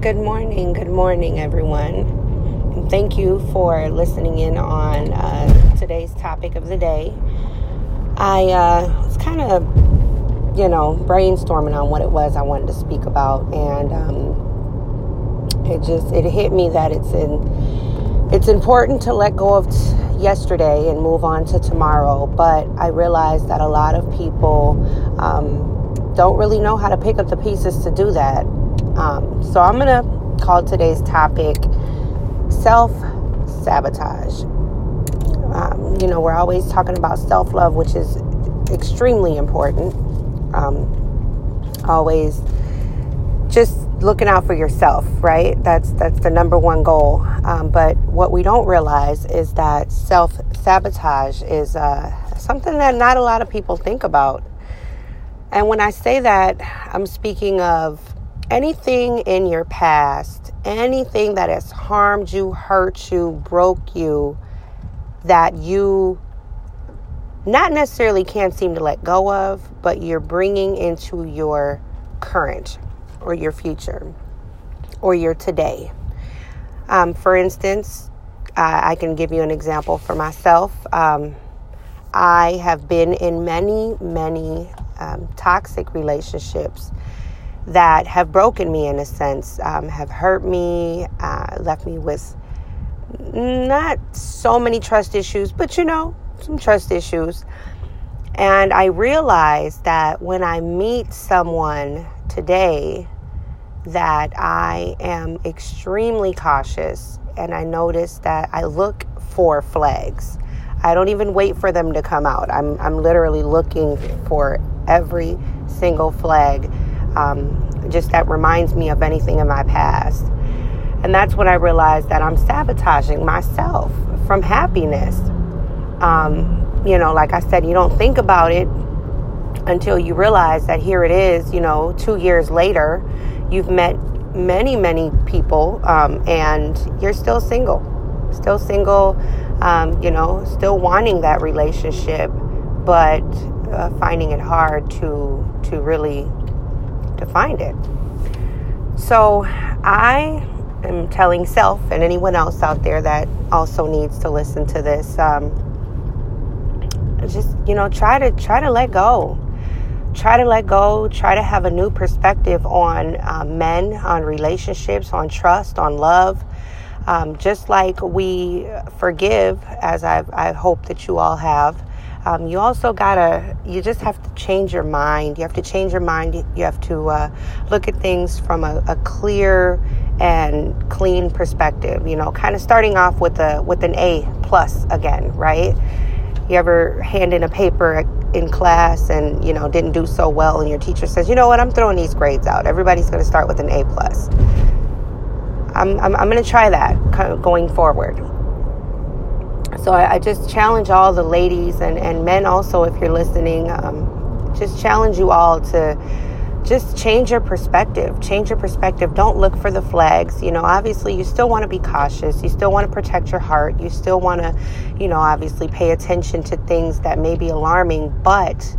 Good morning, good morning, everyone. And thank you for listening in on uh, today's topic of the day. I uh, was kind of, you know, brainstorming on what it was I wanted to speak about, and um, it just it hit me that it's in it's important to let go of t- yesterday and move on to tomorrow. But I realized that a lot of people um, don't really know how to pick up the pieces to do that. Um, so I'm going to call today's topic self sabotage. Um, you know, we're always talking about self love, which is extremely important. Um, always just looking out for yourself, right? That's that's the number one goal. Um, but what we don't realize is that self sabotage is uh, something that not a lot of people think about. And when I say that, I'm speaking of anything in your past, anything that has harmed you, hurt you, broke you, that you not necessarily can't seem to let go of, but you're bringing into your current or your future or your today. Um, for instance, uh, I can give you an example for myself. Um, I have been in many, many um, toxic relationships that have broken me in a sense, um, have hurt me, uh, left me with not so many trust issues, but you know, some trust issues. And I realized that when I meet someone today, that I am extremely cautious and I notice that I look for flags. I don't even wait for them to come out. I'm, I'm literally looking for every single flag um, just that reminds me of anything in my past. And that's when I realized that I'm sabotaging myself from happiness. Um, you know, like I said, you don't think about it until you realize that here it is, you know, two years later, you've met many, many people um, and you're still single. Still single, um, you know, still wanting that relationship, but uh, finding it hard to to really to find it. So I am telling self and anyone else out there that also needs to listen to this. Um, just you know, try to try to let go. Try to let go. Try to have a new perspective on uh, men, on relationships, on trust, on love. Um, just like we forgive, as I've, I hope that you all have. Um, you also gotta, you just have to change your mind. You have to change your mind. You have to uh, look at things from a, a, clear and clean perspective. You know, kind of starting off with a with an A plus again, right? You ever hand in a paper in class and you know didn't do so well, and your teacher says, "You know what? I'm throwing these grades out. Everybody's going to start with an A plus." I'm I'm, I'm going to try that going forward so I, I, just challenge all the ladies and, and men also, if you're listening, um, just challenge you all to just change your perspective. Change your perspective. Don't look for the flags. You know, obviously, you still want to be cautious. You still want to protect your heart. You still want to, you know, obviously pay attention to things that may be alarming, but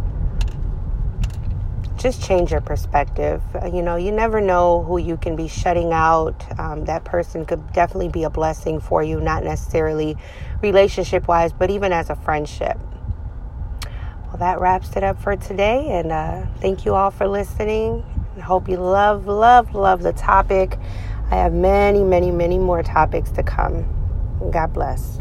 just change your perspective. Uh, you know, you never know who you can be shutting out. Um, that person could definitely be a blessing for you, not necessarily relationship wise, but even as a friendship. Well, that wraps it up for today. And uh, thank you all for listening. I hope you love, love, love the topic. I have many, many, many more topics to come. God bless.